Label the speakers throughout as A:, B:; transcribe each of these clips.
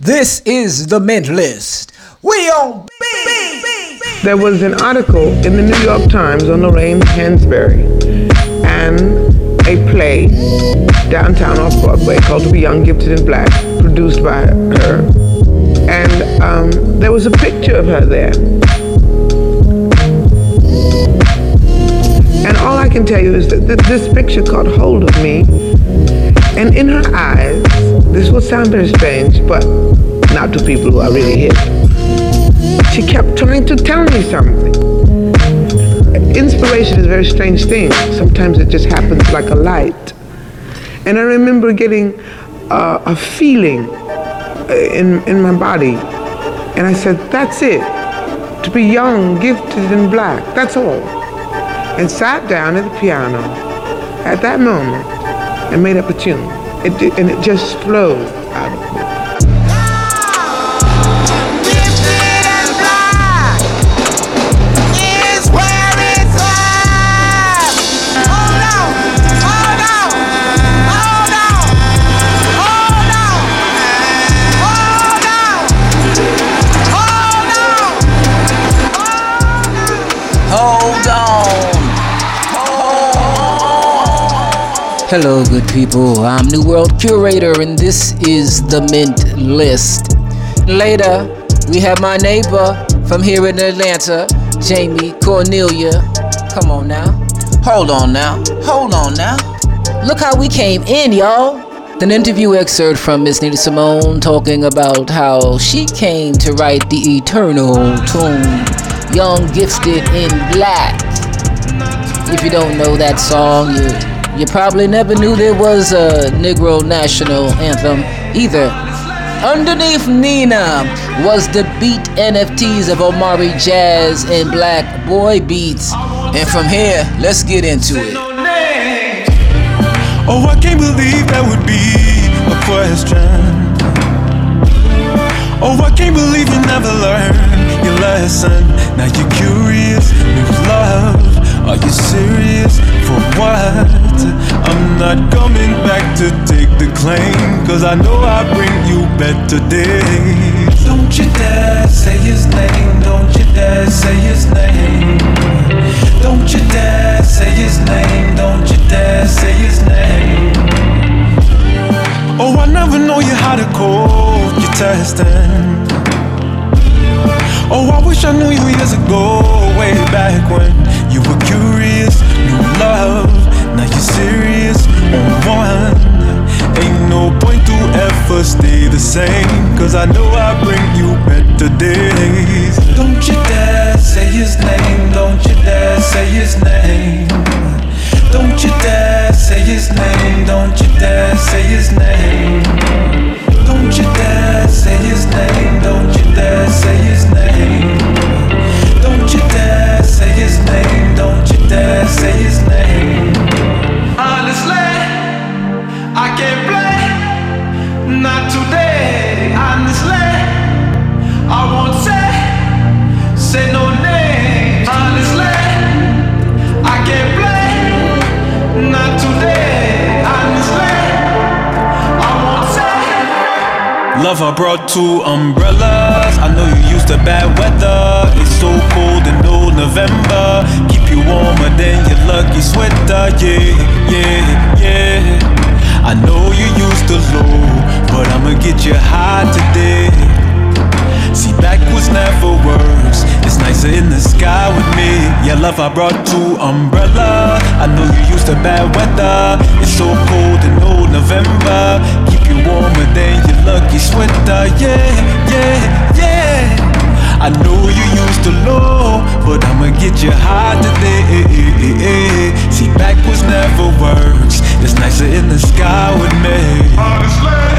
A: This is the Mint List. We on B.
B: There was an article in the New York Times on Lorraine Hansberry and a play downtown off Broadway called To Be Young, Gifted, and Black, produced by her. And um, there was a picture of her there. And all I can tell you is that this picture caught hold of me. And in her eyes, this will sound very strange, but not to people who are really hip. She kept trying to tell me something. Inspiration is a very strange thing. Sometimes it just happens like a light. And I remember getting uh, a feeling uh, in, in my body. And I said, that's it. To be young, gifted, and black. That's all and sat down at the piano at that moment and made up a tune. It, and it just flowed out of me.
A: Hello, good people. I'm New World Curator, and this is the Mint List. Later, we have my neighbor from here in Atlanta, Jamee Cornelia. Come on now. Hold on now. Hold on now. Look how we came in, y'all. An interview excerpt from Miss Nina Simone talking about how she came to write the eternal tune, Young Gifted in Black. If you don't know that song, you you probably never knew there was a Negro national anthem either. Underneath Nina was the beat NFTs of Omari Jazz and Black Boy Beats. And from here, let's get into it.
C: Oh, I can't believe that would be a question. Oh, I can't believe you never learned your lesson. Now you're curious with love. Are you serious? For what? I'm not coming back to take the claim. Cause I know I bring you better days. Don't you dare say his name. Don't you dare say his name. Don't you dare say his name. Don't you dare say his name. Oh, I never know you how to code your testing. Oh, I wish I knew you years ago, way back when you were curious, new love. Now you're serious on one. Ain't no point to ever stay the same. Cause I know I bring you better days. Don't you dare say his name, don't you dare say his name. Don't you dare say his name, don't you dare say his name. Don't you dare say his name. Don't you dare say his name. Don't you dare say his name. Don't you dare say his name. Honestly, I can't play. Not today. Honestly, I won't say. Say no Love, I brought two umbrellas. I know you used to bad weather. It's so cold in old November. Keep you warmer than your lucky sweater. Yeah, yeah, yeah. I know you used to low, but I'ma get you high today. See, backwards never works. It's nicer in the sky with me. Yeah, love, I brought two umbrellas. I know you used to bad weather. It's so cold in old November. You warmer than your lucky sweater. Yeah, yeah, yeah. I know you used to low, but I'ma get you high today. See, backwards never works. It's nicer in the sky with me. Honestly.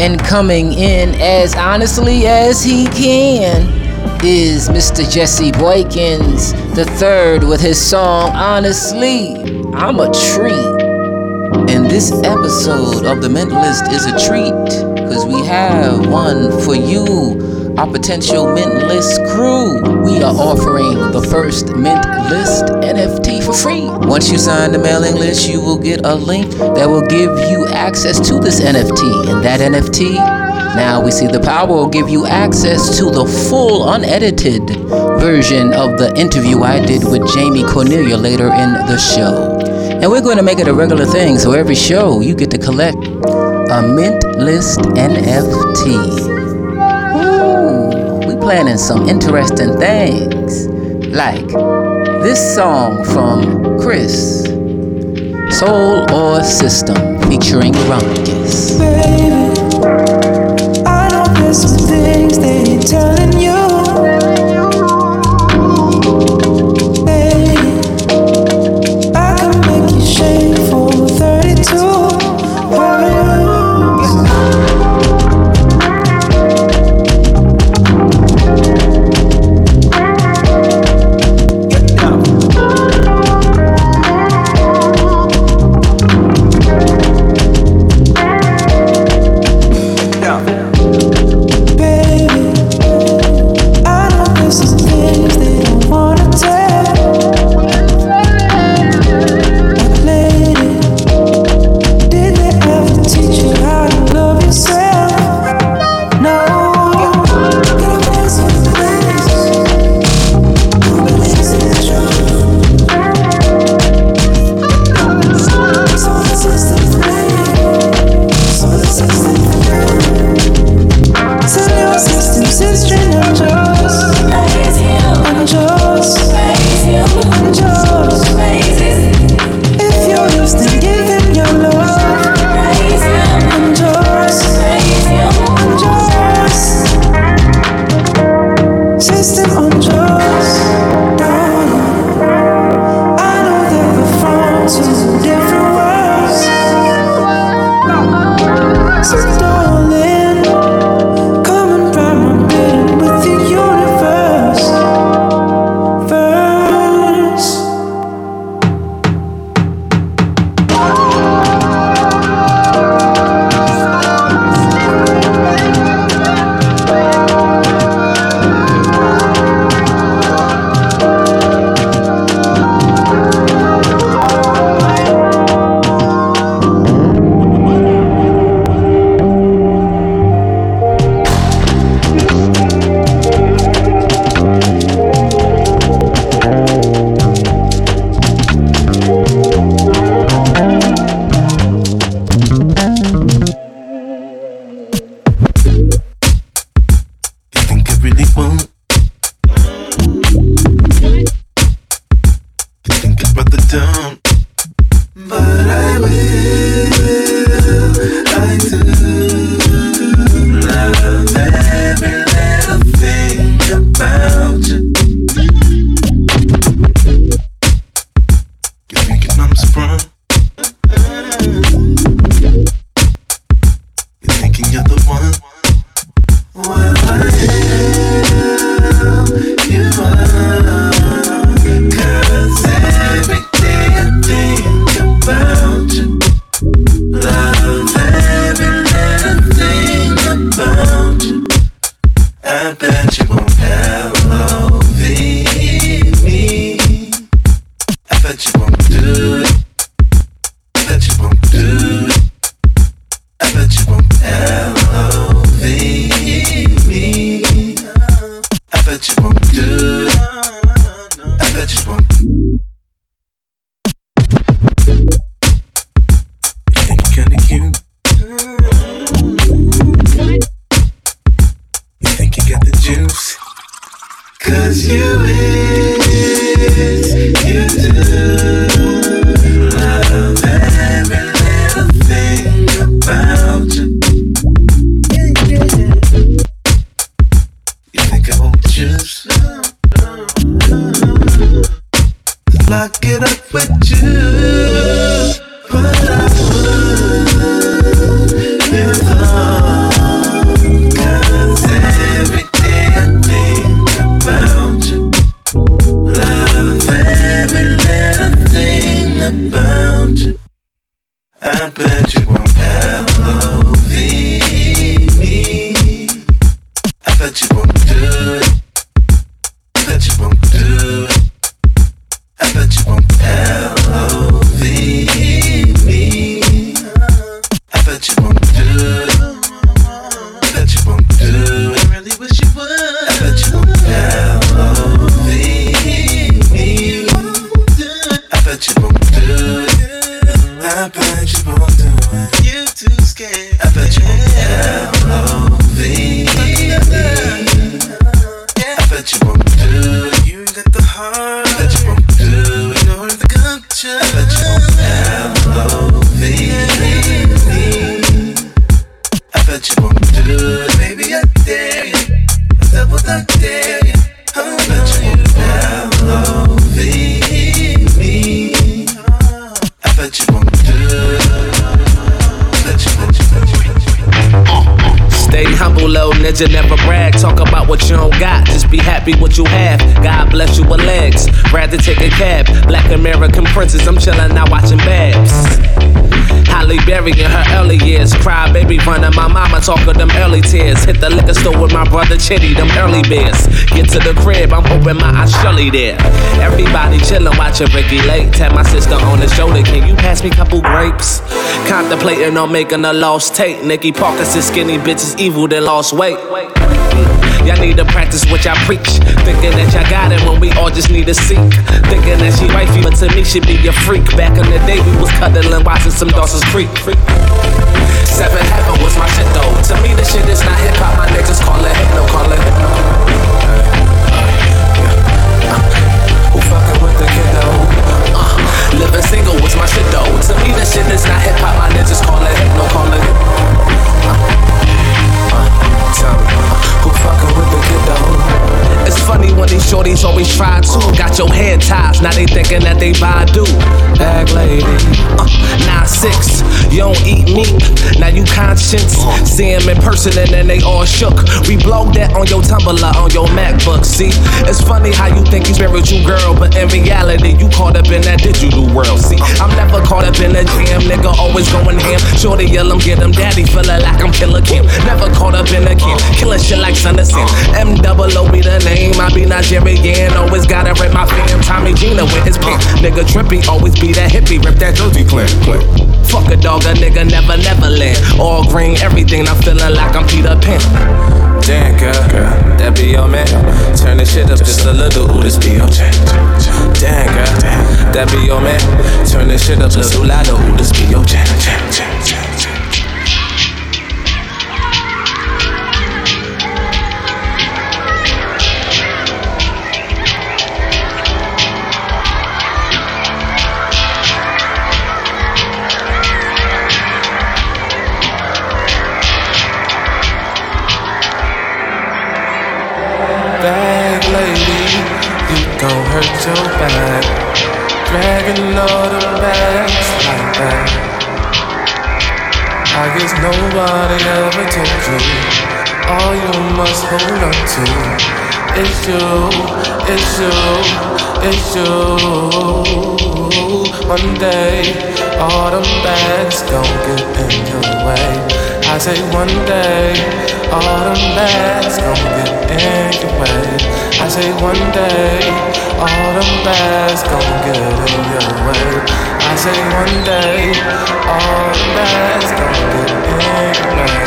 A: And coming in as honestly as he can. is Mr. Jesse Boykins, the third, with his song Honestly. I'm a treat. And this episode of The Mint List is a treat because we have one for you, our potential Mentalist We are offering the first Mint List NFT for free. Once you sign the mailing list, you will get a link that will give you access to this NFT. And that NFT now we see the power will give you access to the full unedited version of the interview I did with Jamee Cornelia later in the show. And we're going to make it a regular thing, so every show you get to collect a Mint List NFT. Planning some interesting things, like this song from Chris, Soul or System, featuring Rumpus.
D: Baby some things they telling you.
E: Don't got, just be happy what you have. God bless you with legs, rather take a cab. Black American princess, I'm chillin' out watching Babs. Halle Berry in her early years. Cry baby running my mama talking them early tears. Hit the liquor store with my brother Chitty, them early beers. Get to the crib, I'm hoping my eyes surely there. Everybody chillin', watching Ricki Lake. Tap my sister on the shoulder, can you pass me couple grapes? Contemplating on making a lost tape. Nikki Parker says skinny bitches evil, then lost weight. Y'all need to practice what y'all preach. Thinking that y'all got it when we all just need to seek. Thinking that she wifey, but to me she be a freak. Back in the day we was cuddling, watching some Dawson's Creek. Seven Heaven was my shit though. To me the shit is not hip hop. My niggas call it hypno, call it hypno. Who fucking with the kiddo? Uh, living single was my shit though. To me the shit is not hip hop. My niggas call it hypno, call it uh, tell me, who fucking with the kiddo? It's funny when these shorties always try to. Got your head ties, now they thinking that they Badu. Bag lady, uh, nine six, you don't eat meat, now you conscience. See him in person and then they all shook. We blog that on your Tumblr, on your MacBook. See, it's funny how you think you spiritual girl, but in reality you caught up in that digital world. See, I'm never caught up in a jam, nigga always going ham. Shorty yell him, get him, daddy feeling like I'm Killer Kim. Never caught up in a camp, killing shit like Son of Sam. M double O be the name name, I be Nigerian. Always gotta rip my fam. Tommy Gina with his pimp. Nigga trippy, always be that hippie. Rip that dirty clan. Fuck a dog, a nigga never, never land. All green, everything. I'm feeling like I'm Peter Pan. Damn girl, girl, that be your man. Turn the shit up just a little, ooh, this be your jam. Damn girl, that be your man. Turn the shit up just a little, ooh, this be your jam. Nobody ever told you. All you must hold on to is you, it's you, it's you. One day, all them bags gon' get in your way. I say one day, all them bags gon' get in your way. I say one day, all them bags gon' get in your way. I say one day, all the bags gon' get in your way.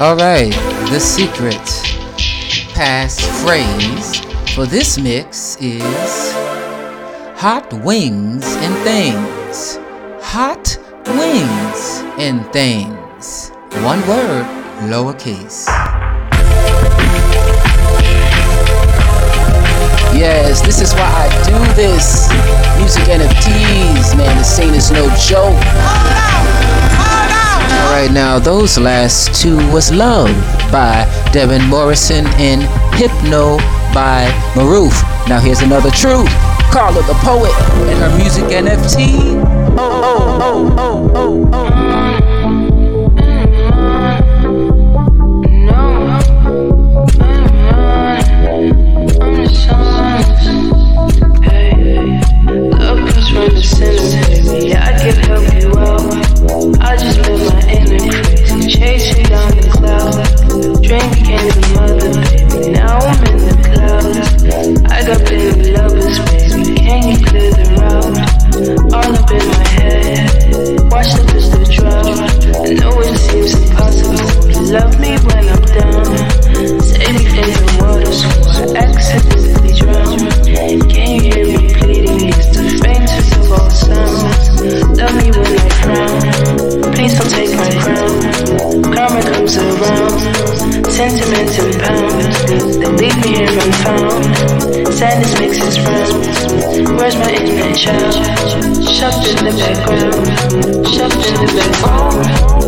A: Alright, the secret passphrase for this mix is hot wings and things. Hot wings and things. One word, lowercase. Yes, this is why I do this. Music NFTs, man, this ain't is no joke. Alright, now those last two was Love by Devin Morrison and Hypno by Maroof. Now here's another truth. Carla the poet and her music NFT. Oh, oh, oh, oh, oh, oh.
F: oh. arms around. Sentiments and pounds, they leave me here unfound. Sadness mixes rounds. Where's my inner child? Shoved in the background, shoved in the background.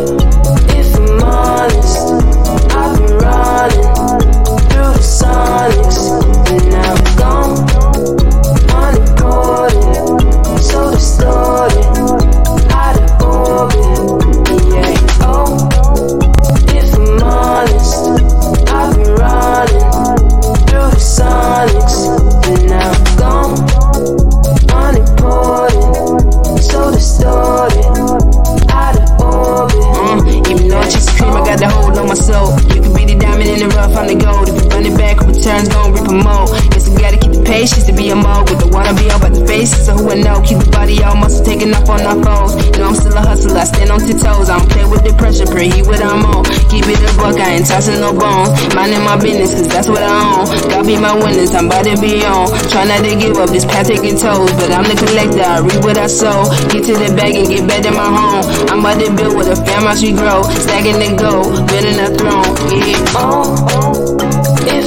G: Somebody be a mole. With the water be all about the faces of who I know. Keep the body all muscle, taking off on. Our foes. Know I'm still a hustler, I stand on tiptoes. I don't play with the pressure, pray he what I'm on. Keep it a buck, I ain't tossing no bones. Minding my business, cause that's what I own. God be my witness, I'm about to be on. Try not to give up this path taking toes, but I'm the collector. I reap what I sow. Get to the bag and get back to my home. I'm about to build with a family, as we grow. Stacking the gold, building a throne. Yeah. Oh, oh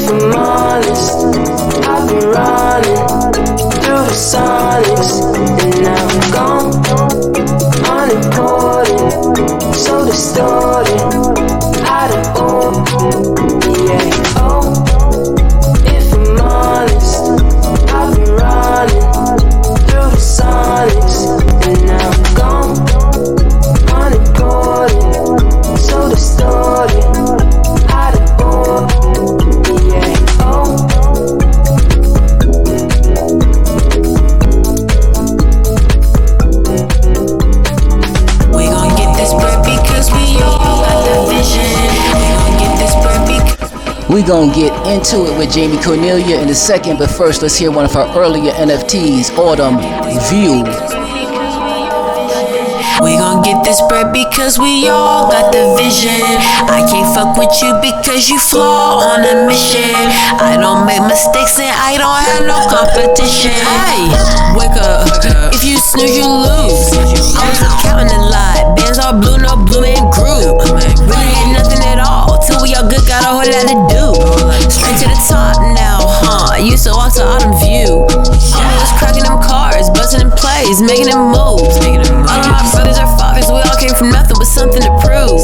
G: if I'm honest, I've been running through the sonics, and now I'm gone. Unimportant, so distorted,
A: We gonna get into it with Jamee Cornelia in a second, but first let's hear one of her earlier NFTs, Autumn View.
H: We gon' get this bread because we all got the vision. I can't fuck with you because you flaw on a mission. I don't make mistakes and I don't have no competition. Hey, wake up. If you snooze, you lose. I was counting a lot. Bands all blue, no blue and group. Really ain't nothing at all. Till we all good, got a whole lot to do. Straight to the top now, huh? Used to walk to Autumn View. I was cracking them cars, busting in plays, making them moves. All of my brothers are fathers, we all came from nothing with something to prove.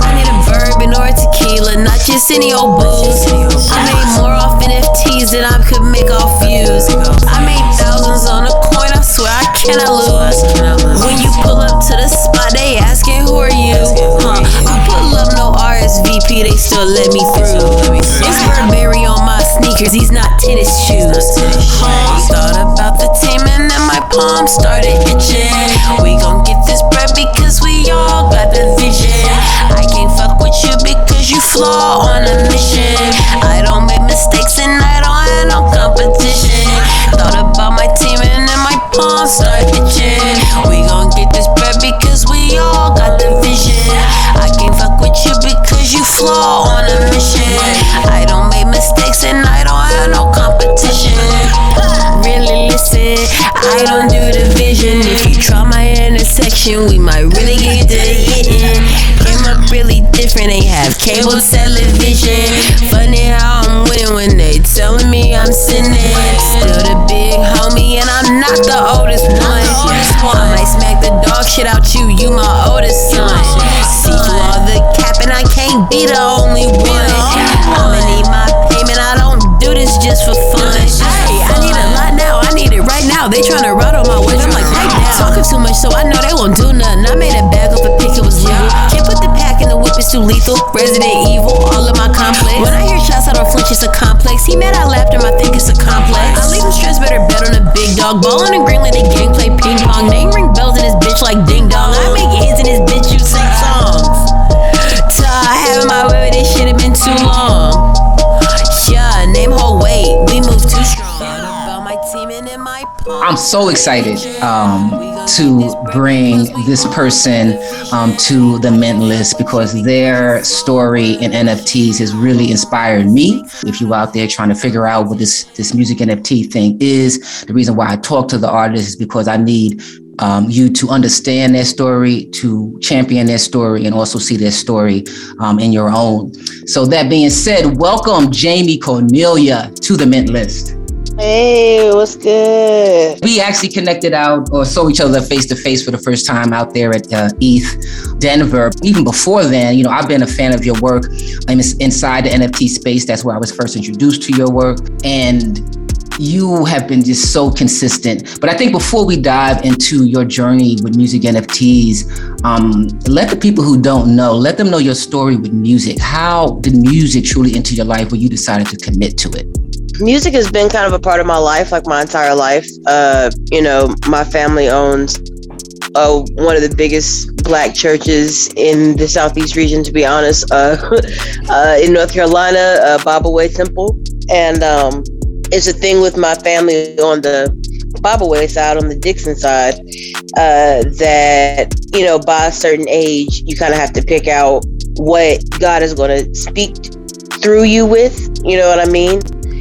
H: I need a bourbon or a tequila, not just any old booze. Still let me through. It's Burberry on my sneakers, these not tennis shoes. Huh? Thought about the team and then my palms started itching. We gon' get this bread because we all got the vision. I can't fuck with you because you flaw on a mission. I don't make mistakes and I don't have no competition. Thought about my team and then my palms start itching. We gon' get this bread because we all got the vision. I can't fuck with you because you flaw I don't do the vision. If you try my intersection, we might really get to hitting. Came up really different, they have cable television. Funny how I'm winning when they telling me I'm sinning. Still the big homie, and I'm not the oldest one. I might smack the dog shit out you, you my oldest son. See through all the cap, and I can't be the only one. I'ma need my payment, I don't do this just for fun. It now. They tryna ride on my wage, I'm like, right now. Talking too much, so I know they won't do nothing. I made a bag off a pick, it was legal. Can't put the pack in the whip, it's too lethal. Resident evil, all of my complex. When I hear shots, I don't flinch, it's a complex. He mad, I laughed him, I think it's a complex. I leave him stressed, better bet on a big dog. Ballin' and green like they gang play ping pong. Name ring bells in this bitch like ding dong. I make hits in this bitch, you sing songs. Tired having my way, this shit have been too long.
A: I'm so excited um, to bring this person um, to the Mint list because their story in NFTs has really inspired me. If you out there trying to figure out what this this music NFT thing is, the reason why I talk to the artists is because I need um, you to understand their story, to champion their story, and also see their story um, in your own. So that being said, welcome Jamee Cornelia to the Mint list.
I: Hey, what's good?
A: We actually connected out or saw each other face to face for the first time out there at uh, ETH Denver. Even before then, you know, I've been a fan of your work. I'm inside the NFT space. That's where I was first introduced to your work. And you have been just so consistent. But I think before we dive into your journey with music NFTs, um, let the people who don't know, let them know your story with music. How did music truly enter your life where you decided to commit to it?
I: Music has been kind of a part of my life, like my entire life. Uh, you know, my family owns uh, one of the biggest black churches in the southeast region, to be honest, uh, uh, in North Carolina, uh, Byway Temple, and um, it's a thing with my family on the Byway side, on the Dixon side, uh, that you know, by a certain age, you kind of have to pick out what God is going to speak through you with. You know what I mean?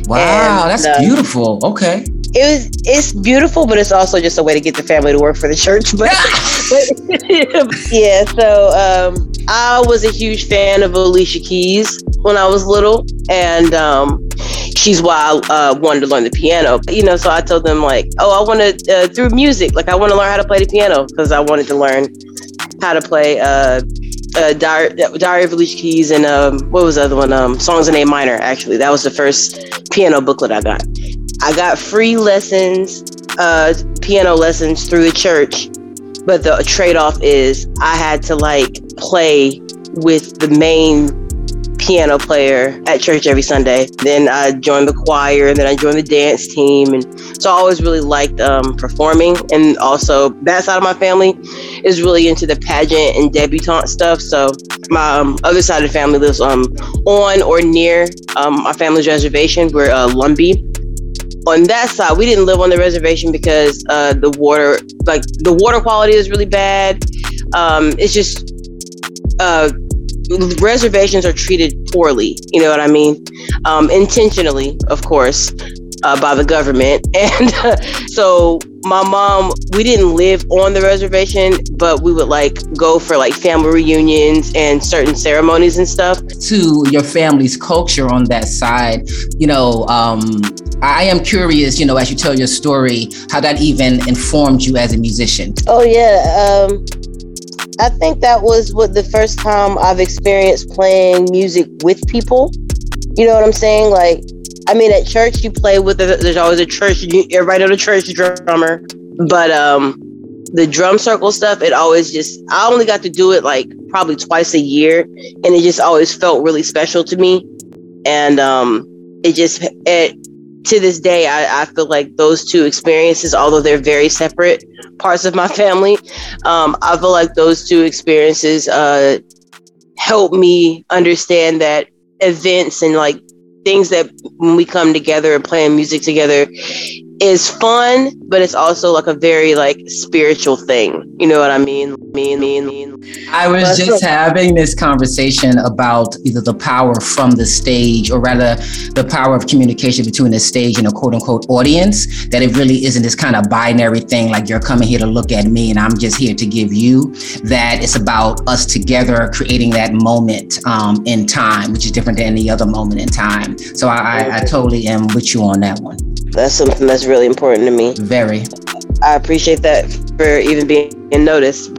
A: Wow, and, that's uh, beautiful. Okay.
I: It was it's beautiful, but it's also just a way to get the family to work for the church. But, but yeah, so um, I was a huge fan of Alicia Keys when I was little, and um, she's why I uh, wanted to learn the piano. You know, so I told them like, oh, I want to uh, through music, like I want to learn how to play the piano because I wanted to learn how to play uh, uh, Diary, Diary of Alicia Keys and um, what was the other one? Um, Songs in A minor. Actually, that was the first piano booklet I got. I got free lessons, uh, piano lessons through the church, but the trade off is I had to like play with the main piano player at church every Sunday. Then I joined the choir, and then I joined the dance team, and so I always really liked um, performing. And also, that side of my family is really into the pageant and debutante stuff. So my um, other side of the family lives um, on or near um, my family's reservation. We're uh, Lumbee. On that side, we didn't live on the reservation because uh, the water, like the water quality is really bad. Um, it's just uh, reservations are treated poorly. You know what I mean? Um, intentionally, of course, uh, by the government. And uh, so my mom, we didn't live on the reservation, but we would like go for like family reunions and certain ceremonies and stuff.
A: To your family's culture on that side, you know, um, I am curious, you know, as you tell your story, how that even informed you as a musician.
I: Oh yeah. Um, I think that was what the first time I've experienced playing music with people. You know what I'm saying? Like, I mean, at church you play with. There's always a church. Everybody on a church drummer, but um, the drum circle stuff. It always just. I only got to do it like probably twice a year, and it just always felt really special to me. And um, it just it to this day, I, I, feel like those two experiences, although they're very separate parts of my family, um, I feel like those two experiences uh, help me understand that events and like things that when we come together and playing music together is fun, but it's also like a very like spiritual thing. You know what I mean? Mean, mean, mean.
A: I was just having this conversation about either the power from the stage or rather the power of communication between the stage and a quote unquote audience, that it really isn't this kind of binary thing like you're coming here to look at me and I'm just here to give you. That it's about us together creating that moment um, in time, which is different than any other moment in time. So I, I, I totally am with you on that one.
I: That's something that's really important to me.
A: Very.
I: I appreciate that for even being noticed.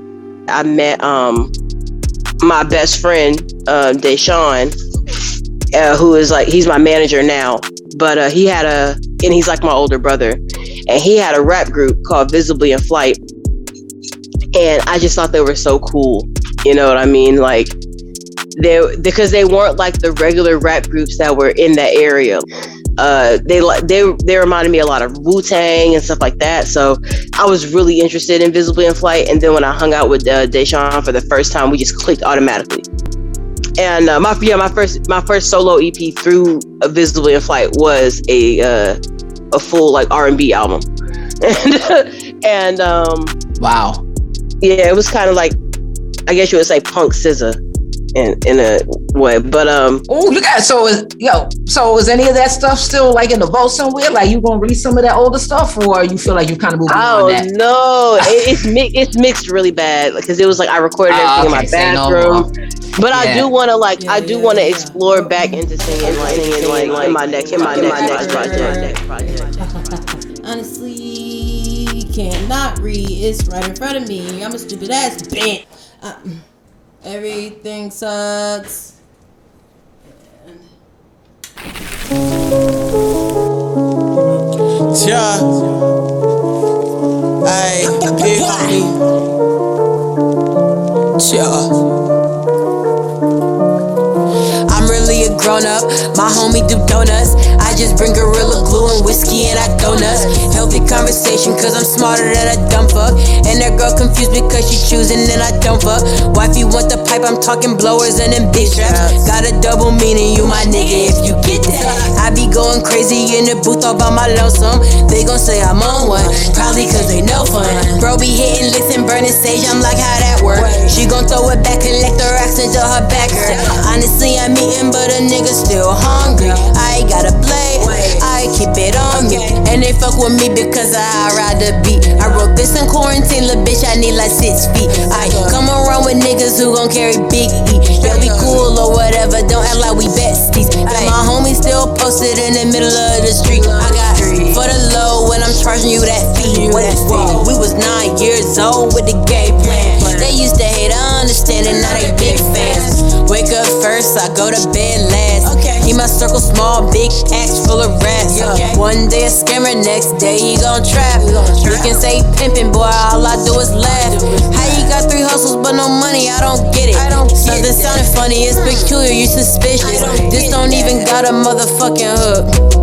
I: I met um my best friend, uh, Deshaun, uh, who is like he's my manager now. But uh, he had a and he's like my older brother, and he had a rap group called Visibly in Flight, and I just thought they were so cool. You know what I mean? Like they because they weren't like the regular rap groups that were in that area uh, they like they they reminded me a lot of Wu Tang and stuff like that. So I was really interested in Visibly in Flight. And then when I hung out with uh, Deshaun for the first time, we just clicked automatically. And uh, my yeah, my first my first solo EP through Visibly in Flight was a uh, a full like R and B album. and and um,
A: wow,
I: yeah, it was kind of like I guess you would say punk scissor in in a way. But um,
A: oh, you got so is yo. So is any of that stuff still like in the vault somewhere? Like you gonna release some of that older stuff, or you feel like you kind of moved on
I: oh
A: that?
I: no, it, it's mi- it's mixed really bad because it was like I recorded
A: Ah,
I: everything
A: okay,
I: in
A: say
I: my
A: no
I: bathroom. but I do want to like I do
J: yeah,
I: want to
J: yeah.
I: explore back into singing like singing like, in my next in my, in my next project.
J: Honestly, cannot read. It's right in front of me. I'm a stupid ass bitch. Uh, everything sucks.
H: Yeah. Ay, big homie. Yeah. I'm really a grown up. My homie do donuts. Just bring Gorilla Glue and whiskey and I go nuts. Healthy conversation, cause I'm smarter than a dumb fuck. And that girl confused because she choosing and I don't fuck. Wifey want the pipe, I'm talking blowers and them big straps. Got a double meaning, you my nigga if you get that. I be going crazy in the booth all by my lonesome. They gon' say I'm on one, probably cause they know fun. Bro be hitting licks and burning sage, I'm like, how that work? She gon' throw it back, collect her racks into her backer. Honestly, I'm eating, but a nigga still hungry. I ain't gotta play, I keep it on me. And they fuck with me because I ride the beat. I wrote this in quarantine, little bitch, I need like six feet. I come around with niggas who gon' carry big E. Yeah, we cool or whatever, don't act like we besties. Got my homies still posted in the middle of the street. I got for the low when I'm charging you that fee. Whoa, we was nine years old with the game plan. They used to hate, I understand, and now they big fans. Wake up first, I go to bed last. Keep my circle small, big packs full of rats. Uh, one day a scammer, next day he gon' trap. You can say pimpin', boy, all I do is laugh. How you got three hustles but no money? I don't get it. I don't Something sounded funny, it's peculiar, you suspicious. This don't even got a motherfucking hook.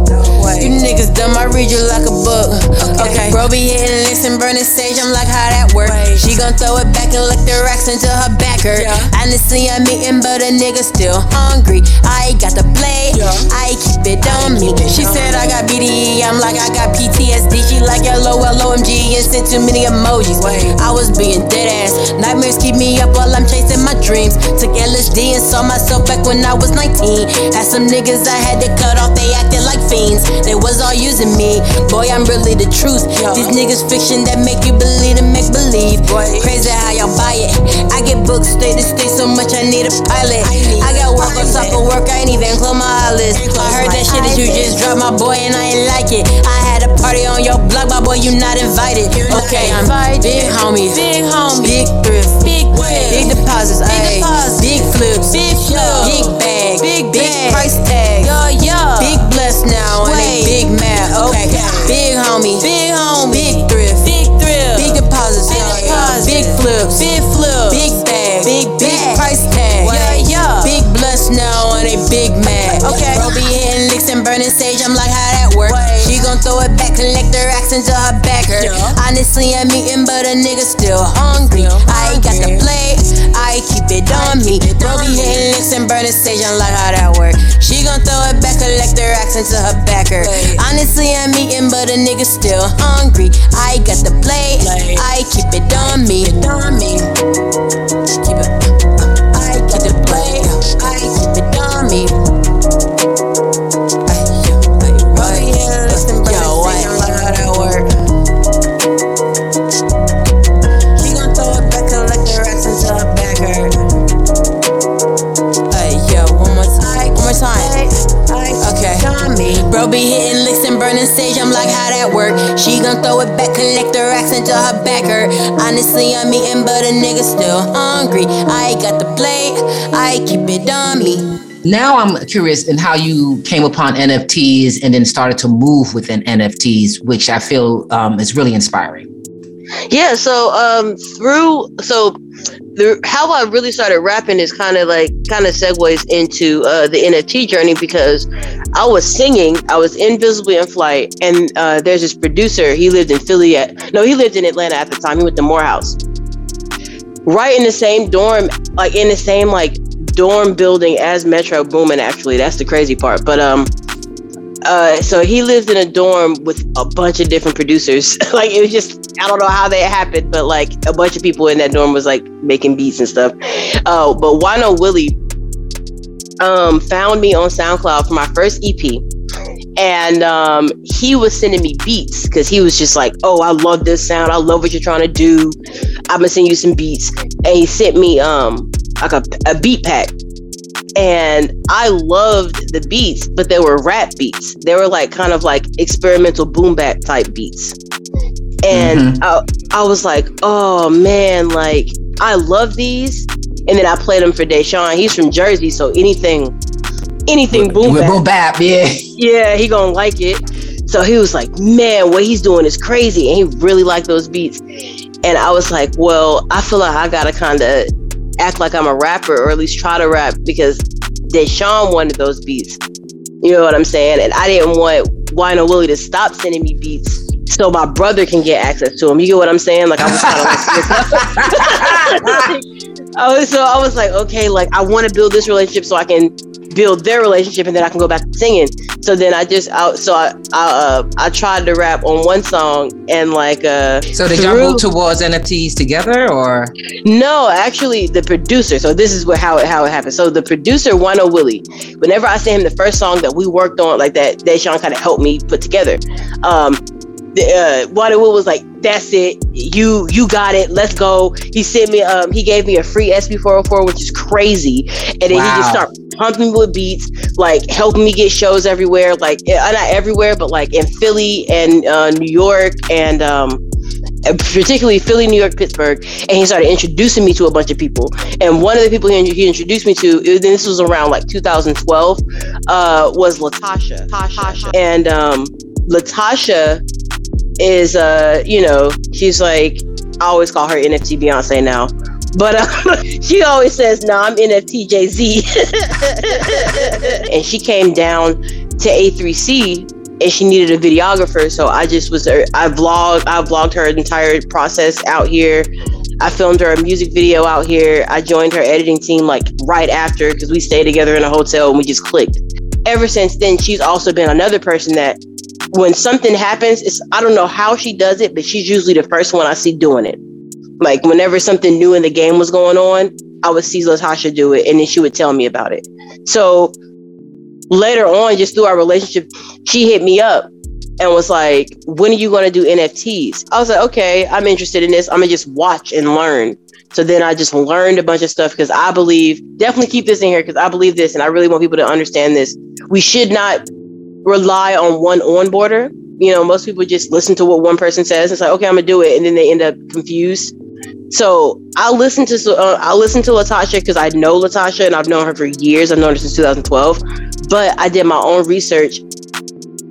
H: You niggas dumb, I read you like a book. Okay, bro be hitting licks and burning sage, I'm like, how that work? She gon' throw it back and lick the racks into her backer. Honestly, I'm eating, but a nigga still hungry. I got the play, I keep it on me. She said I got BDE, I'm like, I got PTSD. She like LOL, LOMG and sent too many emojis. I was being dead ass. Nightmares keep me up while I'm chasing my dreams. Took LSD and saw myself back when I was 19. Had some niggas I had to cut off, they acted like fiends. They was all using me. Boy, I'm really the truth. These niggas fiction that make you believe and make believe. Boy, Crazy how y'all buy it. I get booked state to state so much I need a pilot. I got work on top of work, I ain't even close my eyelids. I heard that shit that you just dropped, my boy, and I ain't like it. I had a party on your block, my boy, you not invited. Okay, I'm big homie, big homie, big thrift, big big deposits, ayy, big flips, big flip, big bag, big big price tag, yo yo, big blessed now, and they big mad. Okay, big homie, big homie, big thrift, big thrift, big deposits, big flips, big flip, big bag, big big price tag, yeah yeah, big bless now, and a big mad. Okay, bro be hitting licks and burning throw it back, collect her racks into her backer. Honestly, I'm eating, but a nigga still hungry. I ain't got the play, I keep it on me. Bro be hitting licks and burning stage, I'm like how that work. She gon' throw it back, collect her racks into her backer. Honestly, I'm eating, but a nigga still hungry. I got the play, I keep it on me. On me. Keep it. Okay. Bro be hitting licks and burning sage. I'm like, how that work? She gon' throw it back, collect the racks into her backer. Honestly, I'm eating, but a nigga still hungry. I got the plate. I keep it on me.
A: Now I'm curious in how you came upon NFTs and then started to move within NFTs, which I feel um, is really inspiring.
I: Yeah, so um through so the how I really started rapping is kind of like kind of segues into uh the NFT journey because I was singing, I was invisibly in flight, and uh there's this producer, he lived in Philly at no, he lived in Atlanta at the time, he went to Morehouse. Right in the same dorm, like in the same like dorm building as Metro Boomin, actually. That's the crazy part. But um uh, so he lived in a dorm with a bunch of different producers. like it was just I don't know how that happened, but like a bunch of people in that dorm was like making beats and stuff. Uh, but Wino Willie um, found me on SoundCloud for my first EP. And um, he was sending me beats because he was just like, "Oh, I love this sound. I love what you're trying to do. I'm gonna send you some beats." And he sent me um, like a, a beat pack and I loved the beats, but they were rap beats. They were like kind of like experimental boom bap type beats. And mm-hmm. I, I was like, oh man, like I love these. And then I played them for Deshaun. He's from Jersey, so anything, anything boom bap,
A: boom bap, yeah,
I: yeah, he gonna like it. So he was like, man, what he's doing is crazy, and he really liked those beats. And I was like, well, I feel like I gotta kind of act like I'm a rapper or at least try to rap because Deshaun wanted those beats. You know what I'm saying? And I didn't want Wino Willie to stop sending me beats so my brother can get access to them. You get what I'm saying? Like I was kind of like, I was so I was like, okay, like I want to build this relationship so I can build their relationship and then I can go back to singing. So then I just I, so I I, uh, I tried to rap on one song and like uh
A: So did y'all move towards NFTs together or
I: No, actually the producer. So this is what how it how it happened. So the producer Wino Willie, whenever I sent him the first song that we worked on, like that Deshaun kind of helped me put together. Um uh, Wino Will was like, "That's it, you you got it, let's go." He sent me, um, he gave me a free SP404, which is crazy, and then wow. he just started pumping me with beats, like helping me get shows everywhere, like uh, not everywhere, but like in Philly and uh, New York and um, particularly Philly, New York, Pittsburgh, and he started introducing me to a bunch of people. And one of the people he, he introduced me to, this was around like 2012, uh, was Latasha. Latasha. And um, Latasha is uh you know she's like I always call her NFT Beyonce now, but uh, she always says no I'm NFT Jay Z, and she came down to A3C and she needed a videographer, so I just was I vlogged I vlogged her entire process out here. I filmed her a music video out here. I joined her editing team like right after because we stayed together in a hotel and we just clicked. Ever since then, she's also been another person that when something happens, it's I don't know how she does it, but she's usually the first one I see doing it. Like whenever something new in the game was going on, I would see Latasha do it, and then she would tell me about it. So later on, just through our relationship, she hit me up and was like, "When are you going to do NFTs?" I was like, "Okay, I'm interested in this. I'm gonna just watch and learn." So then I just learned a bunch of stuff because I believe definitely keep this in here because I believe this and I really want people to understand this. We should not rely on one onboarder. You know, most people just listen to what one person says. It's like, okay, I'm gonna do it, and then they end up confused. So I listen to uh, I listen to Latasha because I know Latasha and I've known her for years. I've known her since 2012, but I did my own research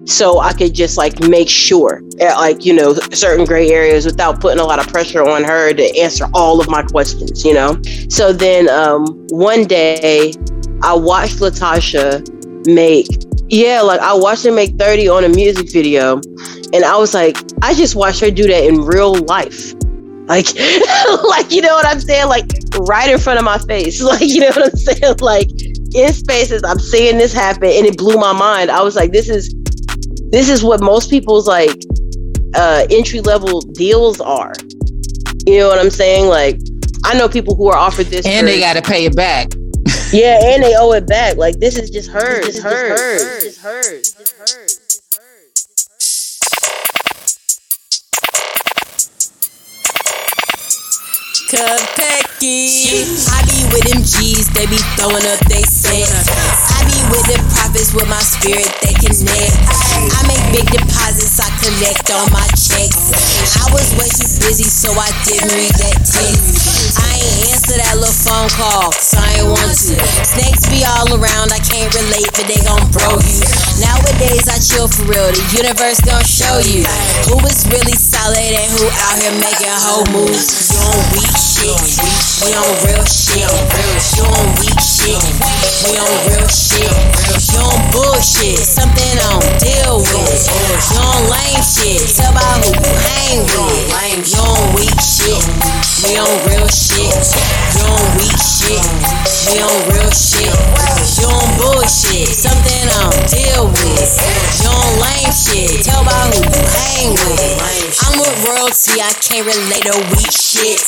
I: so I could just like make sure, at, like you know, certain gray areas without putting a lot of pressure on her to answer all of my questions. You know. So then um, one day I watched Latasha make yeah, like I watched her make 30 on a music video, and I was like, I just watched her do that in real life. Like, like you know what I'm saying? Like right in front of my face. Like, you know what I'm saying? Like in spaces, I'm seeing this happen, and it blew my mind. I was like, this is this is what most people's like uh entry level deals are. You know what I'm saying? Like, I know people who are offered this,
A: and for, they got to pay it back.
I: Yeah, and they owe it back. Like this is just hers. It's hers. It's hers. It's hers.
H: Capecchi. I be with them G's, they be throwing up they set. I be with the prophets with my spirit, they connect. I make big deposits, I collect all my checks. I was way too busy, so I didn't read that text. I ain't answer that little phone call, cause I ain't want to. Snakes be all around, I can't relate, but they gon' bro you. Nowadays I chill for real, the universe gon' show you who is really solid and who out here making whole moves. You on weak shit, we on real shit. You on weak shit, shit. We on real shit. You on bullshit. Something I don't deal with. You on lame shit. Tell about who you hang with. You on weak shit. We on real shit. You on weak shit. We on real shit. You on bullshit. Something I don't deal with. You on lame shit. Tell about who you hang with. I'm with royalty. I can't relate to weak shit.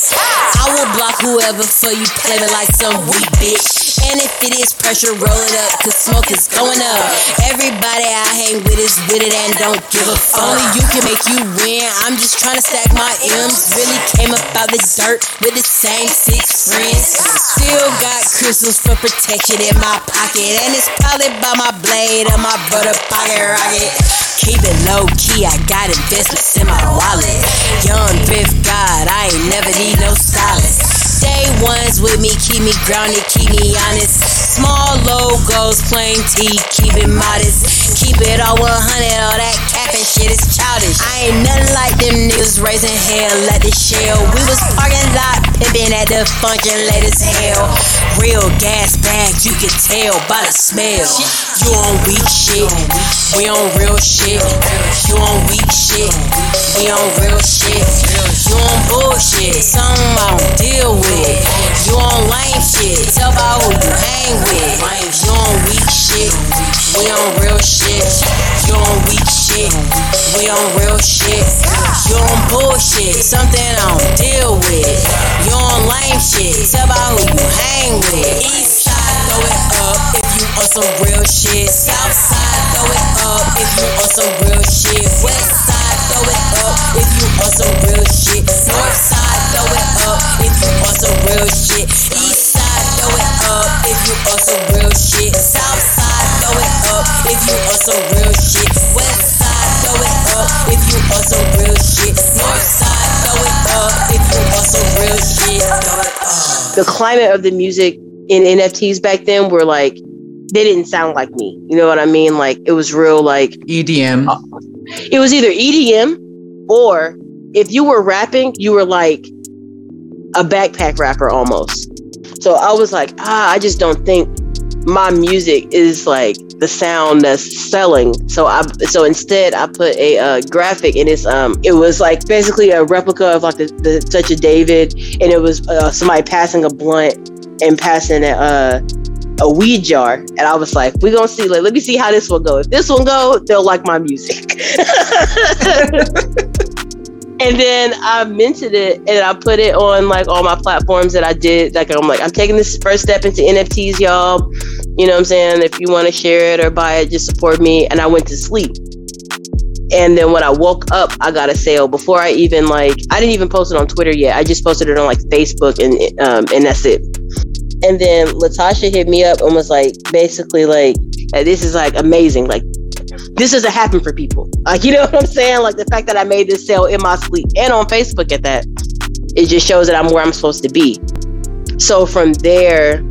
H: I will block whoever for you play me like some weak bitch. And if it is pressure, roll it up, cause smoke is going up. Everybody I hang with is with it and don't give a fuck. Only you can make you win. I'm just trying to stack my M's. Really came up out the dirt with the same six friends. Still got crystals for protection in my pocket. And it's probably by my blade or my brother pocket rocket. Keep it low key, I got investments in my wallet. Young thrift God, I ain't never need no solace. Day ones with me, keep me grounded, keep me honest. Small logos, plain T, keep it modest. Keep it all 100, all that capping shit is childish. I ain't nothing like them niggas raising hell at the shell. We was parking lot pimping at the function late as hell. Real gas bag, you can tell by the smell. You on weak shit, we on real shit. You on weak shit, we on real shit. You on bullshit, something I don't deal with. You on lame shit, tell about who you hang with. You on weak shit, we on real shit. You on weak shit, we on real shit. You on bullshit, something I don't deal with. You on lame shit, tell about who you hang with. East side, throw it up if you on some real shit. South side, throw it up if you on some real shit. West side, throw it up if you on some real shit. North side, throw it up if you on some real shit. East side, throw it up if you on some real shit. South side, throw it up if you on some real some real shit. North side, throw it up if you on some real shit. Throw it up.
I: the climate of the music in NFTs back then were like they didn't sound like me. You know what I mean? Like it was real like
A: EDM.
I: it was either EDM or if you were rapping, you were like a backpack rapper almost. So I was like, ah, I just don't think my music is like the sound that's selling. So I so instead I put a uh, graphic and it's um it was like basically a replica of like the, the Touch of David and it was uh, somebody passing a blunt and passing a uh, a weed jar and I was like, we gonna see like let me see how this one go. If this one go, they'll like my music. and then I minted it and I put it on like all my platforms that I did. Like I'm like, I'm taking this first step into NFTs, y'all. You know what I'm saying? If you want to share it or buy it, just support me. And I went to sleep. And then when I woke up, I got a sale before I even like I didn't even post it on Twitter yet. I just posted it on like Facebook and um and that's it. And then Latasha hit me up and was like, basically like, this is like amazing. Like this doesn't happen for people. Like, you know what I'm saying? Like the fact that I made this sale in my sleep and on Facebook at that, it just shows that I'm where I'm supposed to be. So from there,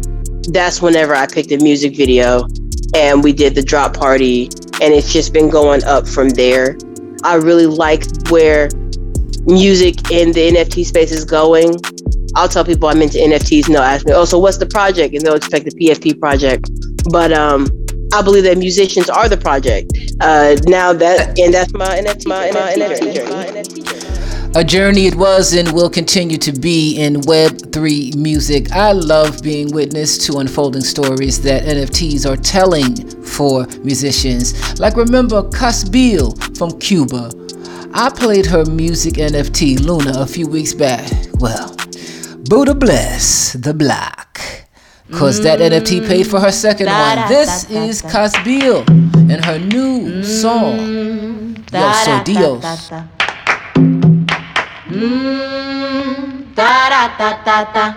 I: that's whenever I picked a music video and we did the drop party and it's just been going up from there. I really like where music in the NFT space is going. I'll tell people I'm into NFTs and they'll ask me, oh, so what's the project? And they'll expect the PFP project. But um, I believe that musicians are the project. Uh, now that, and that's my NFT, my, and my NFT journey.
A: A journey it was and will continue to be in Web3 music. I love being witness to unfolding stories that NFTs are telling for musicians. Like remember Casbil from Cuba. I played her music NFT Luna a few weeks back. Well, Buddha bless the block. Cause that NFT paid for her second one. This is Casbil and her new song. Yo, so Dios.
K: Mm, da da da da da.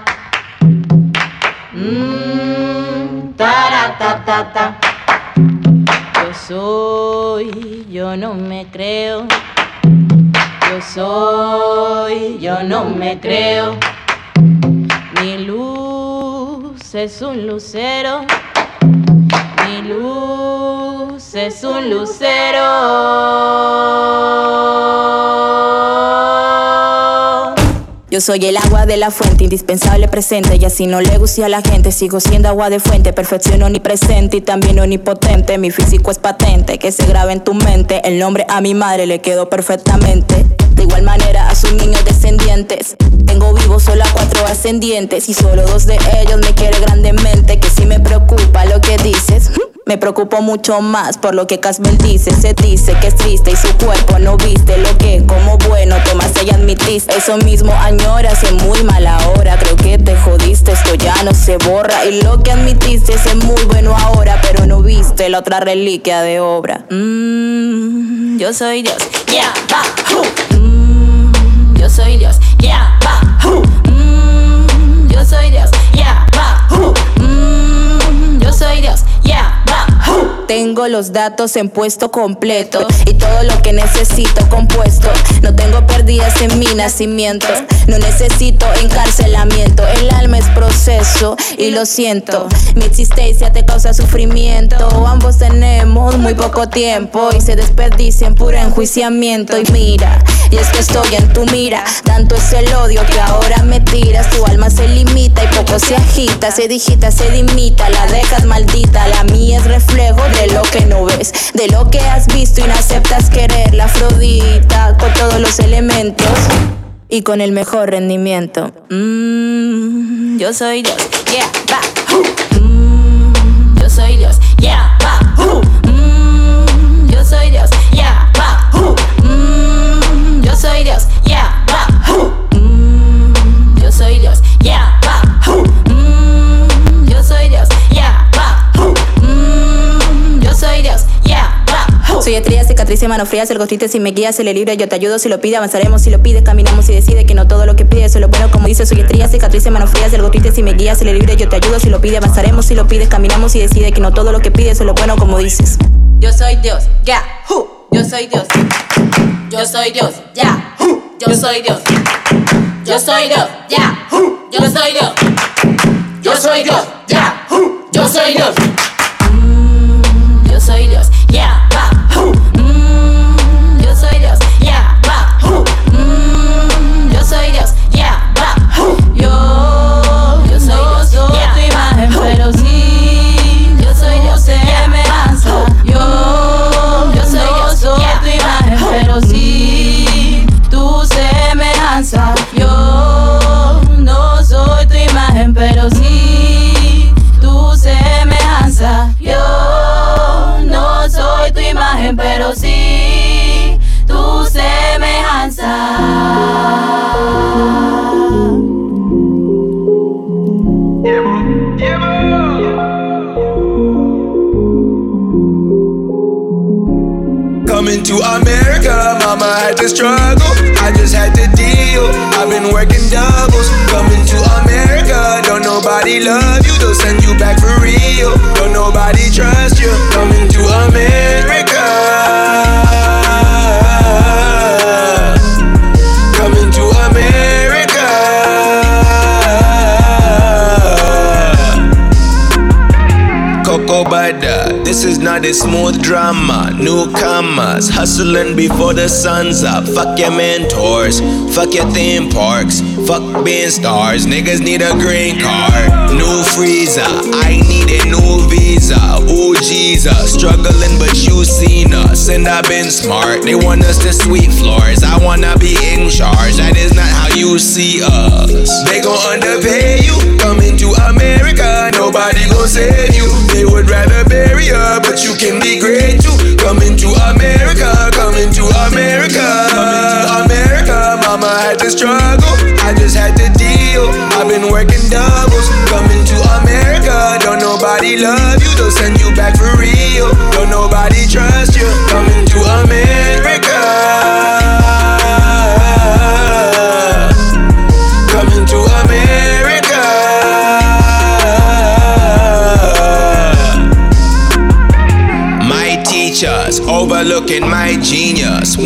K: Mm, da da da da da. Yo soy, yo no me creo. Yo soy, yo no me creo. Mi es un lucero. Mi luz es un lucero.
L: Yo soy el agua de la fuente, indispensable presente. Y así no le guste a la gente, sigo siendo agua de fuente. Perfección omnipresente y también omnipotente. Mi físico es patente, que se grabe en tu mente. El nombre a mi madre le quedó perfectamente. De igual manera a sus niños descendientes. Tengo vivos solo a cuatro ascendientes. Y solo dos de ellos me quiere grandemente. Que si me preocupa lo que dices.
K: Me preocupo mucho más por lo que Casmel dice. Se dice que es triste y su cuerpo no viste lo que como bueno tomaste y admitiste. Eso mismo añoras en muy mala hora. Creo que te jodiste, esto ya no se borra. Y lo que admitiste es muy bueno ahora, pero no viste la otra reliquia de obra. Mmm, yo soy Dios. Yeah, mm, yo soy Dios. Yeah, mm, yo soy Dios. Yeah, mm, yo soy Dios. Tengo los datos en puesto completo y todo lo que necesito compuesto. No tengo pérdidas en mi nacimiento. No necesito encarcelamiento. El alma es proceso y lo siento. Mi existencia te causa sufrimiento. Ambos tenemos muy poco tiempo y se desperdicia en puro enjuiciamiento. Y mira, y es que estoy en tu mira. Tanto es el odio que ahora me tiras. Tu alma se limita y poco se agita. Se digita, se dimita. La dejas maldita. La mía es reflejo de lo que no ves, de lo que has visto y no aceptas querer. La Afrodita con todos los elementos y con el mejor rendimiento. Mm, yo soy Dios, yeah, va. Mm, yo soy Dios, yeah, va. Mm, yo soy Dios, yeah. Mm, yo soy Dios, Soy estrella, cicatriz y mano fría, el gostite si me guías, se le libre, yo te ayudo. Si lo pide, avanzaremos. Si lo pides, caminamos y decide que no todo lo que pide es lo bueno, como dice, soy estrella, cicatriz y mano fría, el gostite si me guías, se le libre, yo te ayudo. Si lo pide, avanzaremos. Si lo pides, caminamos y decide que no todo lo que pides es lo bueno, como dices. Yo soy Dios, ya, yo soy Dios. Yo soy Dios, ya, yo soy Dios. Yo soy Dios, ya, yo soy Dios. Yo soy Dios, ya, yo soy Dios.
M: Smooth drama. Newcomers hustling before the sun's up. Fuck your mentors, fuck your theme parks, fuck being stars. Niggas need a green card. New freezer, I need a new visa. Ooh Jesus, struggling but you seen us, and I've been smart. They want us to sweep floors, I wanna be in charge. That is not how you see us. They gon' underpay you. Coming to America, nobody gon' save you. They would rather bury you can be great too. Coming to America, coming to America, coming to America. Mama had to struggle, overlooking my genius.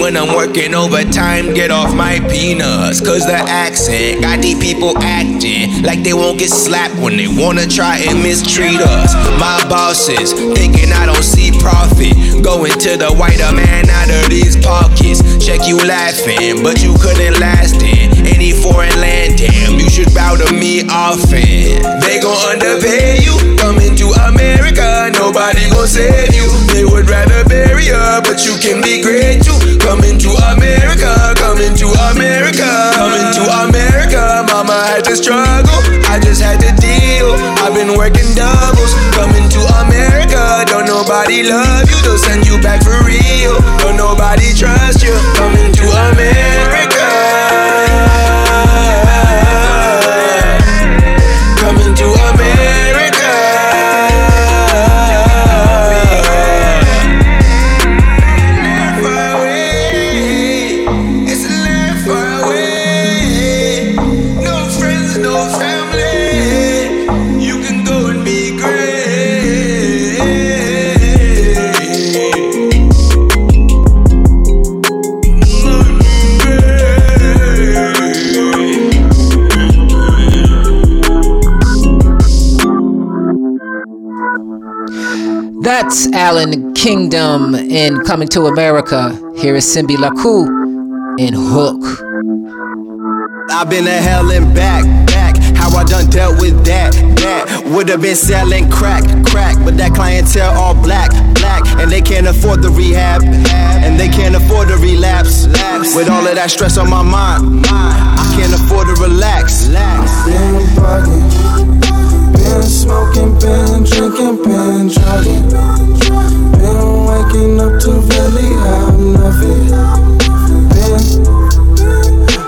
M: When I'm working overtime, get off my peanuts. Cause the accent got these people acting like they won't get slapped when they wanna try and mistreat us. My bosses thinking I don't see profit. Going to the whiter man out of these pockets. Check you laughing, but you couldn't last in any foreign land. Damn, you should bow to me often. They gon' underpay you. Coming to America, nobody gon' save you. They would rather bury you, but you can be great too. Coming to America, coming to America, coming to America. Mama had to struggle, I just had to deal. I've been working doubles. Coming to America, don't nobody love you. They'll send you back for real. Don't nobody trust you. Coming to America.
A: That's Allan Kingdom in Coming to America. Here is Simbi Lakou in Hook.
N: I've been to hell and back, back. How I done dealt with that, that. Would've been selling crack, crack. But that clientele all black, black. And they can't afford the rehab, and they can't afford to relapse. With all of that stress on my mind, I can't afford to relax,
O: relax. Smoking, been drinking, been drugging. Been waking up to really have nothing. Been,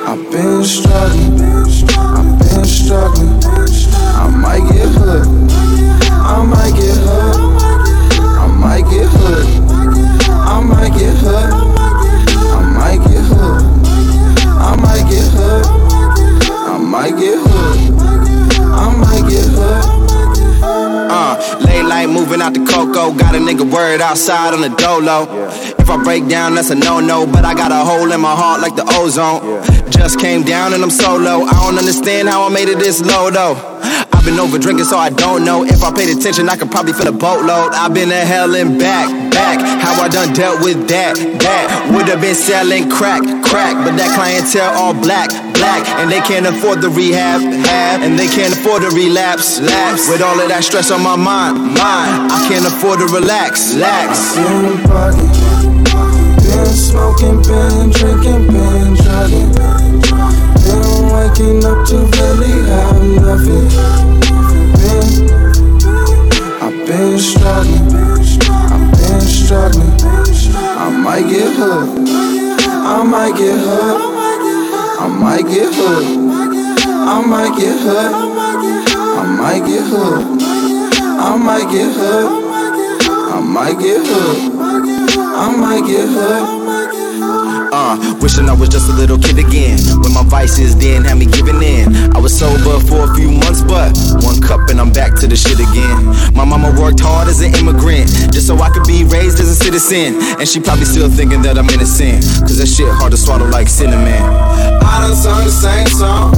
O: I've been struggling, I've been struggling. I might get hooked, I might get hooked, I might get hooked, I might get hooked, I might get hooked, I might get hooked, I might get hooked,
N: late moving out the cocoa. Got a nigga word outside on the dolo. If I break down, that's a no no. But I got a hole in my heart like the ozone. Just came down and I'm solo. I don't understand how I made it this low though. I've been over drinking, so I don't know. If I paid attention, I could probably feel a boatload. I've been to hell and back, back. How I done dealt with that, that. Would've been selling crack, crack. But that clientele all black, black. And they can't afford the rehab, have. And they can't afford to relapse, lapse. With all of that stress on my mind, mind. I can't afford to relax, relax.
O: Been bugging, been smoking, been drinking, been drugging. Been waking up to really have nothing. Been, I've been struggling, I've been struggling. I might get hooked, I might get hooked, I might get hooked, I might get hooked, I might get hooked, I might get hooked, I might get hooked, I might get hooked.
N: Uh, wishing I was just a little kid again. When my vices then had me giving in. I was sober for a few months, but one cup and I'm back to the shit again. My mama worked hard as an immigrant, just so I could be raised as a citizen. And she probably still thinking that I'm innocent, cause that shit hard to swallow like cinnamon.
O: I done sung the same song.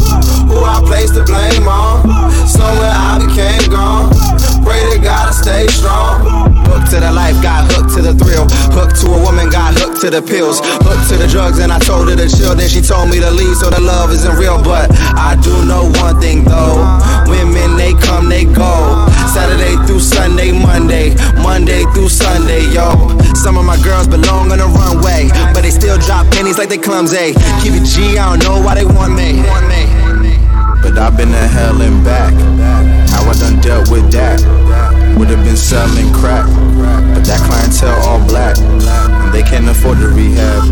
O: Who I place the blame on? Somewhere I became gone. Pray to God I stay strong.
N: Hooked to the life, got hooked to the thrill. Hooked to a woman, got hooked to the pills. Hooked to the drugs, and I told her to chill. Then she told me to leave, so the love isn't real. But I do know one thing though women, they come, they go. Saturday through Sunday, Monday, Monday through Sunday, yo. Some of my girls belong on the runway, but they still drop pennies like they clumsy. Keep it G, I don't know why they want me. But I've been to hell and back. How I done dealt with that. Would've been selling crack, but that clientele all black. And they can't afford to rehab,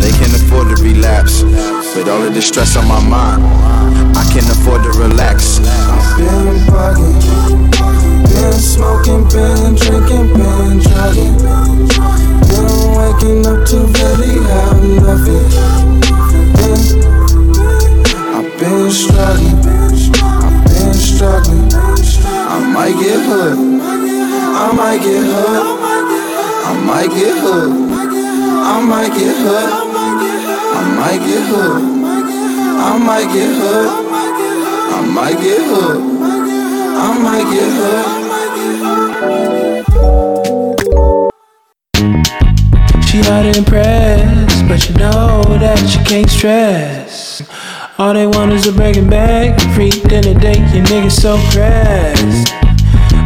N: they can't afford to relapse. With all of the stress on my mind, I can't afford to relax.
O: I've been bugging, been smoking, been drinking, been drugging. Been waking up to really have nothing. Been, I've been struggling, I've been struggling. I might get hooked, I might get hooked, I might get hooked, I might get hooked, I might get hooked, I might get hooked, I might get hooked, I might get hooked.
P: She not impressed, but you know that she can't stress. All they want is a breaking back, free dinner date. You niggas so pressed.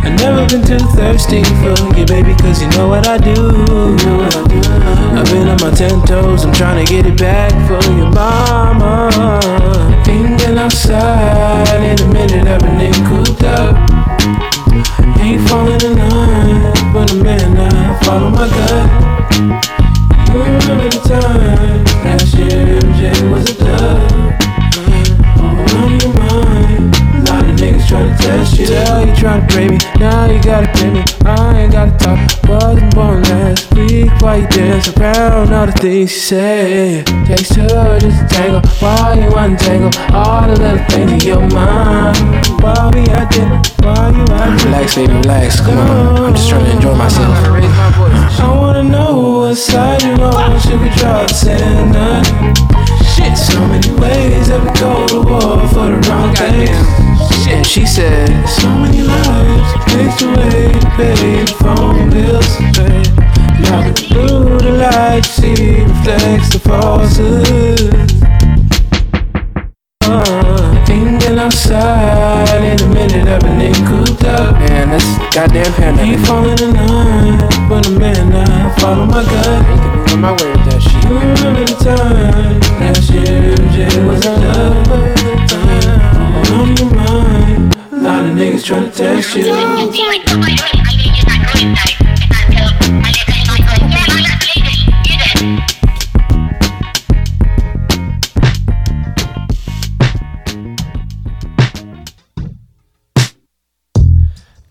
P: I never been too thirsty for you, baby, cause you know what I do. I've been on my ten toes, I'm trying to get it back for your mama. Thinking outside in a minute, I've been cooped up. Ain't falling in line, but a man, I follow my gut. You remember the time last year, MJ was a dub. On niggas try to test you. Tell you try to play me, now you gotta play me. I ain't gotta talk, wasn't born last week. Why you dance around all the things you say? Takes two just to tangle. Why you wanna tangle all the little things in your mind? Why we at dinner? Why you dinner?
A: Relax, baby, relax. Come on. I'm just trying to enjoy myself.
P: I wanna know what side you're on. Should we drop tonight? So many ways that we go to war for the wrong things. And she said, So many lives takes away to pay the phone bills. Now the blue the light she reflects the falsehood. Uh, thinking outside in a minute, I've been cooped up.
A: Man, this goddamn pandemic.
P: Ain't falling in line, but a man I follow my gut.
A: Ain't on my way with that shit.
P: You remember the time last year, Jay was a love. On your mind, a lot of niggas trying to test you.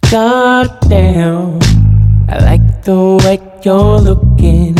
Q: God damn, I like the way you're looking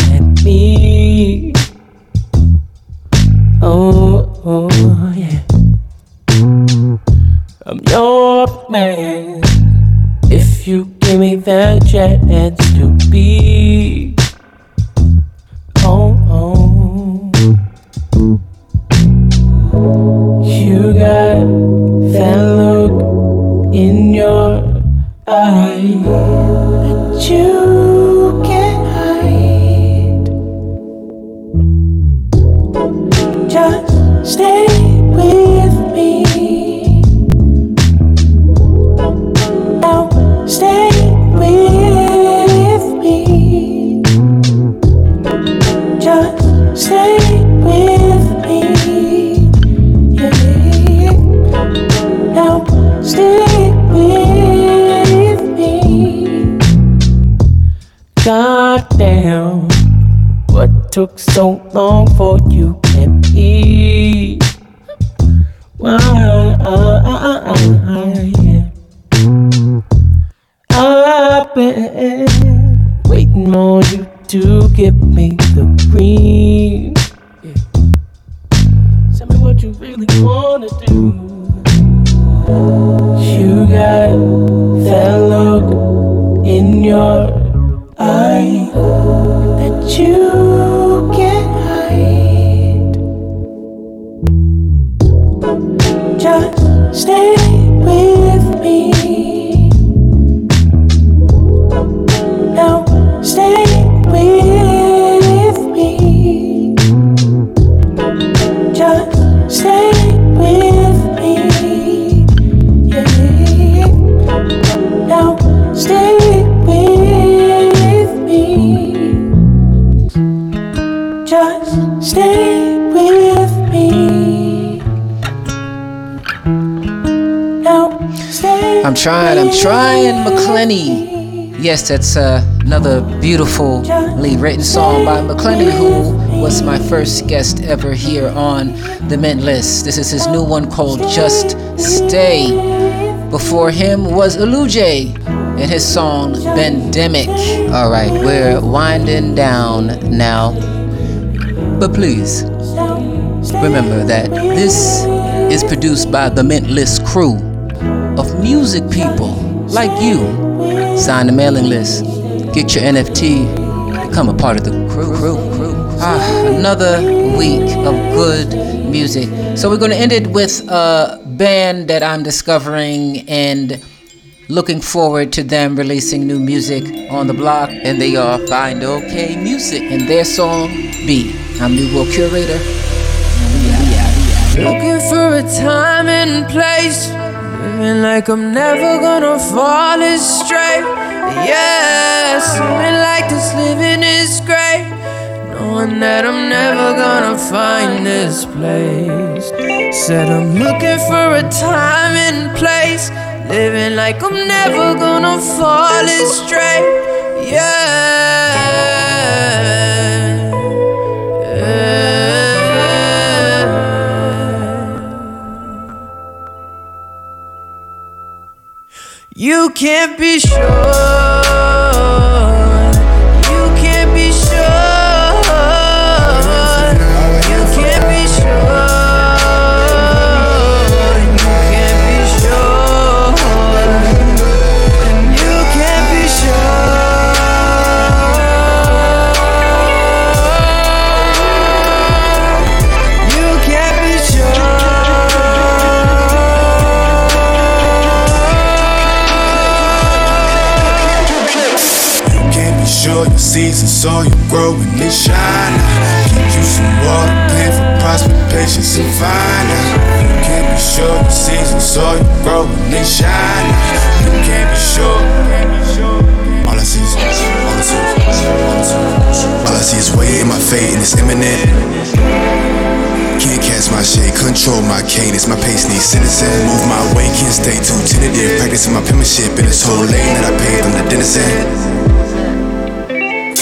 Q: you
A: trying, I'm trying, McClenny. Yes, that's uh, another beautifully written song by McClenny, who was my first guest ever here on the Mint List. This is his new one called Just Stay. Before him was Illuj and his song Pandemic. All right, we're winding down now. But please, remember that this is produced by the Mint List crew music people like you. Sign the mailing list, get your NFT, become a part of the crew. crew, crew. Ah, another week of good music. So we're going to end it with a band that I'm discovering and looking forward to them releasing new music on the block. And they are Find OK Music and their song B. I'm New World Curator.
R: Looking for a time and place. Living like I'm never gonna fall astray. Yeah, seeming like this living is great. Knowing that I'm never gonna find this place. Said I'm looking for a time and place. Living like I'm never gonna fall astray. Yeah. You can't be sure.
C: Grow and they shine. Keep you some water, pay for prosper, patience, and find out. You can't be sure the season, so you grow and they shine. You can't be sure. All I see is, all I see is, all I see is, way in my fate and it's imminent. Can't catch my shade, control my cadence. My pace needs citizen. Move my way, can't stay too tentative. Practicing my penmanship in this whole lane that I paid from the denizen.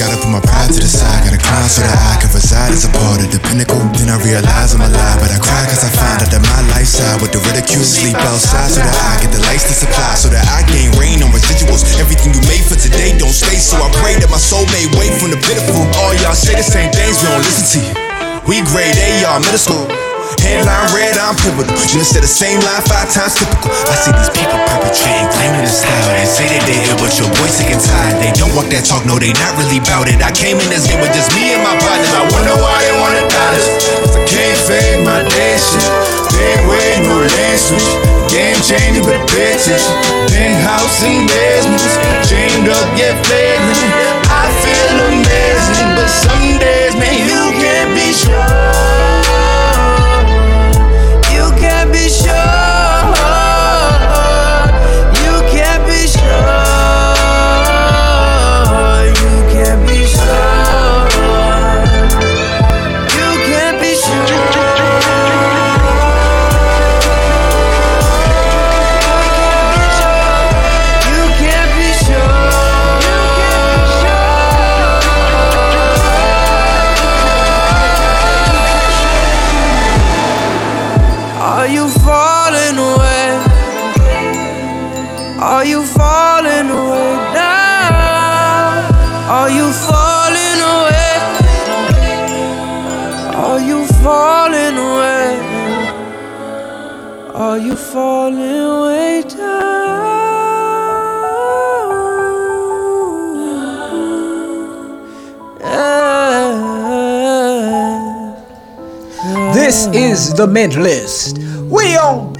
C: Gotta put my pride to the side, gotta climb so that I can reside as a part of the pinnacle. Then I realize I'm alive, but I cry cause I find out that my life's lifestyle with the ridicule sleep outside so that I get the lights to supply, so that I gain rain on residuals. Everything you made for today don't stay, so I pray that my soul may wait from the pitiful. All y'all say the same things, we don't listen to you. We grade A, y'all middle school. Headline red, I'm pivotal. You said the same line five times typical. I see these people perpetrating, claiming the style. They say that they did it, but your boy sick and tired. They don't walk that talk, no, they not really bout it. I came in this game with just me and my partners. I wonder why they wanna dollars. Cause I can't fake my shit. Big way, no switch. Game changing, but bitches. Penthouse and basements. Chained up, get flagrant. I feel amazing, but some
A: is the Mint List. We on